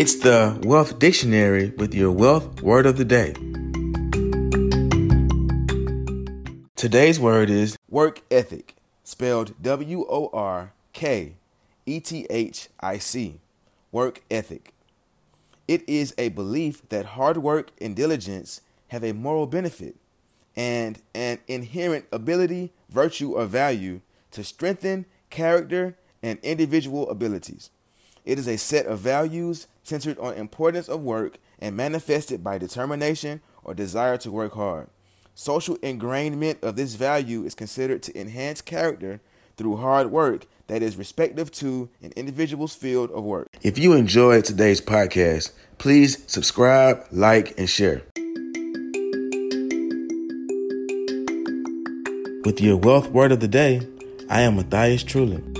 It's the Wealth Dictionary with your wealth word of the day. Today's word is work ethic, spelled W O R K E T H I C. Work ethic. It is a belief that hard work and diligence have a moral benefit and an inherent ability, virtue, or value to strengthen character and individual abilities. It is a set of values centered on importance of work and manifested by determination or desire to work hard. Social ingrainment of this value is considered to enhance character through hard work that is respective to an individual's field of work. If you enjoyed today's podcast, please subscribe, like, and share. With your wealth word of the day, I am Matthias Trulin.